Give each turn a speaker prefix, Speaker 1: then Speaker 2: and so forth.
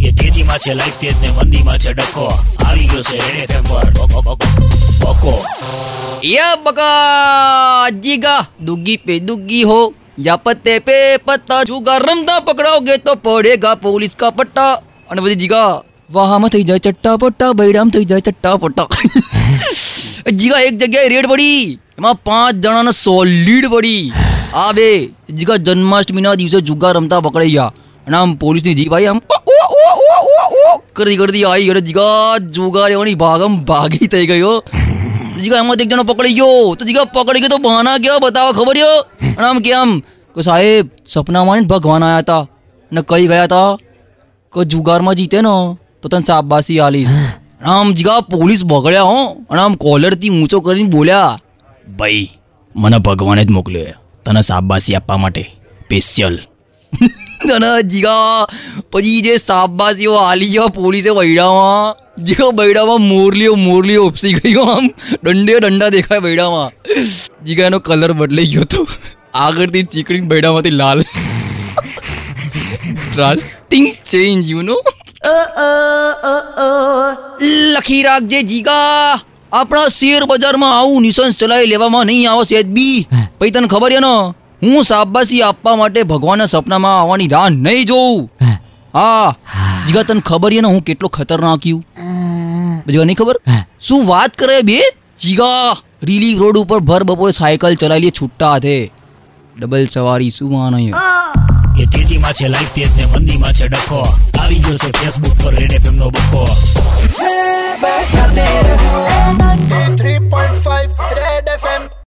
Speaker 1: એ તેજીમાં છે લાઈફ તેજ ને મંદીમાં છે ડખો આવી ગયો છે રેડ એફએમ પર બકો, બકો, બકો
Speaker 2: ये बका जीगा दुग्गी पे दुग्गी हो या पत्ते पे पत्ता जुगा रमदा पकड़ोगे तो पड़ेगा पुलिस का पट्टा અને પછી જીગા વાહામાં થઈ જાય ચટ્ટા પટ્ટા બૈરામ થઈ જાય ચટ્ટા પટ્ટા જીગા એક જગ્યાએ રેડ પડી એમાં પાંચ જણાને સોલિડ પડી આ બે જીગા જન્માષ્ટમીના દિવસે જુગાર રમતા પકડાઈ ગયા અને આમ પોલીસની જી આવી આમ, ઓ કરતી આવી અરે જીગા જુગાર ભાગ ભાગમ ભાગી થઈ ગયો. જીગા એમાં એક જણો પકડી ગયો. તો જીગા પકડી ગયો તો બહાના કેવા બતાવો ખબર યો અને આમ કે આમ, કે સાહેબ, સપનામાં ને ભગવાન આવ્યા હતા અને કઈ ગયા હતા કે જુગારમાં જીતે ને, તો તને શાબાશી આલીશ આમ જીગા પોલીસ બગડ્યા હો. અને આમ કોલરથી ઊંચો કરીને બોલ્યા, ભાઈ, મને ભગવાને જ મોકલ્યો તને શાબાશી આપવા માટે સ્પેશિયલ અને જીગા. પછી જે શાબાશીઓ આલી ગયો પોલીસે બૈડામાં જીગા બૈડામાં મોરલીઓ મોરલીઓ ઉપસી ગયો આમ. દંડે દંડા દેખાય બૈડામાં જીગા એનો કલર બદલાઈ ગયો હતો આગળથી ચીકણી બૈડામાંથી લાલ. ડ્રાસ્ટિંગ ચેન્જ યુ નો લખી રાખજે જીગા. આપણા શેર બજારમાં આવું નિશંસ ચલાવી લેવામાં નહીં આવશે બી પછી તને ખબર છે ને? હું શાબાશી આપવા માટે ભગવાનના સપનામાં આવવાની રાહ નહીં જોઉં. હા? જીગા તને ખબર છે ને હું કેટલો ખતરનાક યુ જીગા નહીં ખબર? શું વાત કરે બે? જીગા રીલી રોડ ઉપર ભર બપોરે સાયકલ ચલાવી લે છૂટા હાથે ડબલ સવારી શું માનો
Speaker 1: એ તેજીમાં છે લાઈફ તેજ ને મંદીમાં છે ડખો. આવી ગયો છે ફેસબુક પર રેડ એફએમ નો બકો
Speaker 3: 3.5 Red